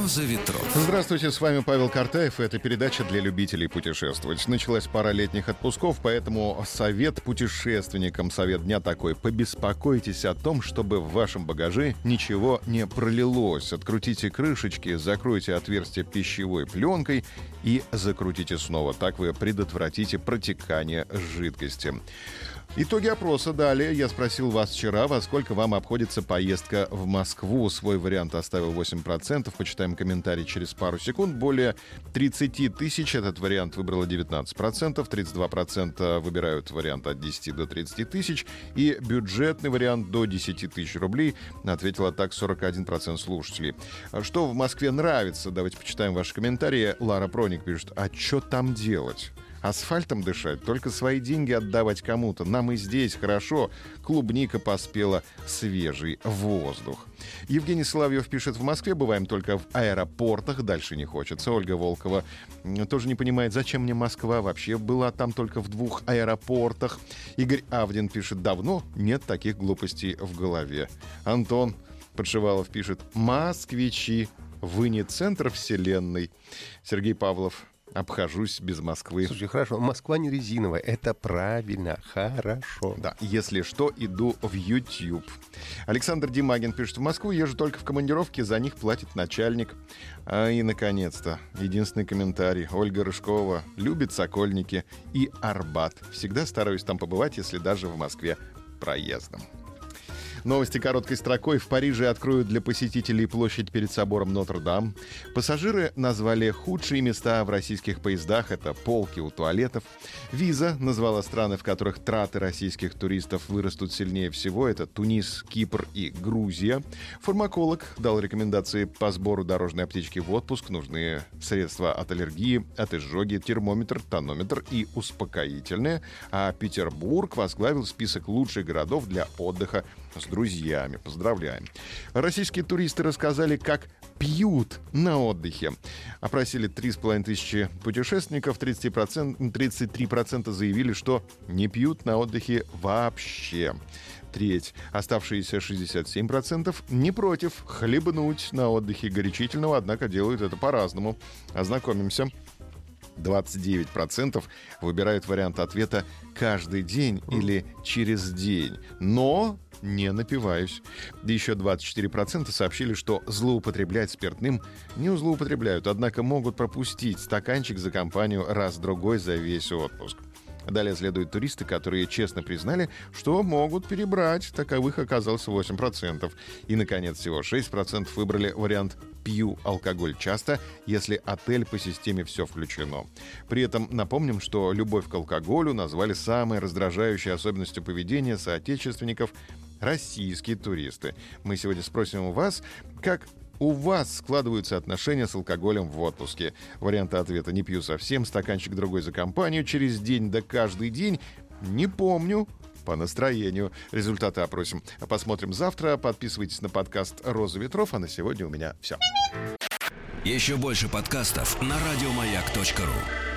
«Роза ветров». Здравствуйте, с вами Павел Картаев, и это передача для любителей путешествовать. Началась пара летних отпусков, поэтому совет путешественникам, совет дня такой. Побеспокойтесь о том, чтобы в вашем багаже ничего не пролилось. Открутите крышечки, закройте отверстие пищевой пленкой и закрутите снова. Так вы предотвратите протекание жидкости. Итоги опроса далее. Я спросил вас вчера, во сколько вам обходится поездка в Москву. Свой вариант оставил 8%. Почитаем комментарий через пару секунд. Более 30 тысяч. Этот вариант выбрало 19%. 32% выбирают вариант от 10 до 30 тысяч. И бюджетный вариант до 10 тысяч рублей. Ответила так 41% слушателей. Что в Москве нравится? Давайте почитаем ваши комментарии. Лара Проник пишет. А что там делать? Асфальтом дышать, только свои деньги отдавать кому-то. Нам и здесь хорошо. Клубника поспела свежий воздух. Евгений Соловьев пишет, в Москве бываем только в аэропортах, дальше не хочется. Ольга Волкова тоже не понимает, зачем мне Москва, вообще была там только в двух аэропортах. Игорь Авдин пишет, давно нет таких глупостей в голове. Антон Подшивалов пишет, москвичи, вы не центр вселенной. Сергей Павлов обхожусь без Москвы. Слушай, хорошо, Москва не резиновая, это правильно, хорошо. Да, если что, иду в YouTube. Александр Димагин пишет, в Москву езжу только в командировке, за них платит начальник. А, и, наконец-то, единственный комментарий. Ольга Рыжкова любит Сокольники и Арбат. Всегда стараюсь там побывать, если даже в Москве проездом. Новости короткой строкой. В Париже откроют для посетителей площадь перед собором Нотр-Дам. Пассажиры назвали худшие места в российских поездах. Это полки у туалетов. Виза назвала страны, в которых траты российских туристов вырастут сильнее всего. Это Тунис, Кипр и Грузия. Фармаколог дал рекомендации по сбору дорожной аптечки в отпуск. Нужны средства от аллергии, от изжоги, термометр, тонометр и успокоительное. А Петербург возглавил список лучших городов для отдыха с друзьями. Поздравляем. Российские туристы рассказали, как пьют на отдыхе. Опросили 3,5 тысячи путешественников, 30%, 33% заявили, что не пьют на отдыхе вообще. Треть. Оставшиеся 67% не против хлебнуть на отдыхе горячительного, однако делают это по-разному. Ознакомимся. 29% выбирают вариант ответа «каждый день» или «через день». Но не напиваюсь. Еще 24% сообщили, что злоупотреблять спиртным не злоупотребляют, однако могут пропустить стаканчик за компанию раз-другой за весь отпуск. Далее следуют туристы, которые честно признали, что могут перебрать. Таковых оказалось 8%. И, наконец, всего 6% выбрали вариант «пью алкоголь часто», если отель по системе «все включено». При этом напомним, что любовь к алкоголю назвали самой раздражающей особенностью поведения соотечественников российские туристы. Мы сегодня спросим у вас, как у вас складываются отношения с алкоголем в отпуске? Варианты ответа «не пью совсем», «стаканчик другой за компанию», «через день да каждый день», «не помню», по настроению. Результаты опросим. Посмотрим завтра. Подписывайтесь на подкаст «Роза ветров». А на сегодня у меня все. Еще больше подкастов на радиомаяк.ру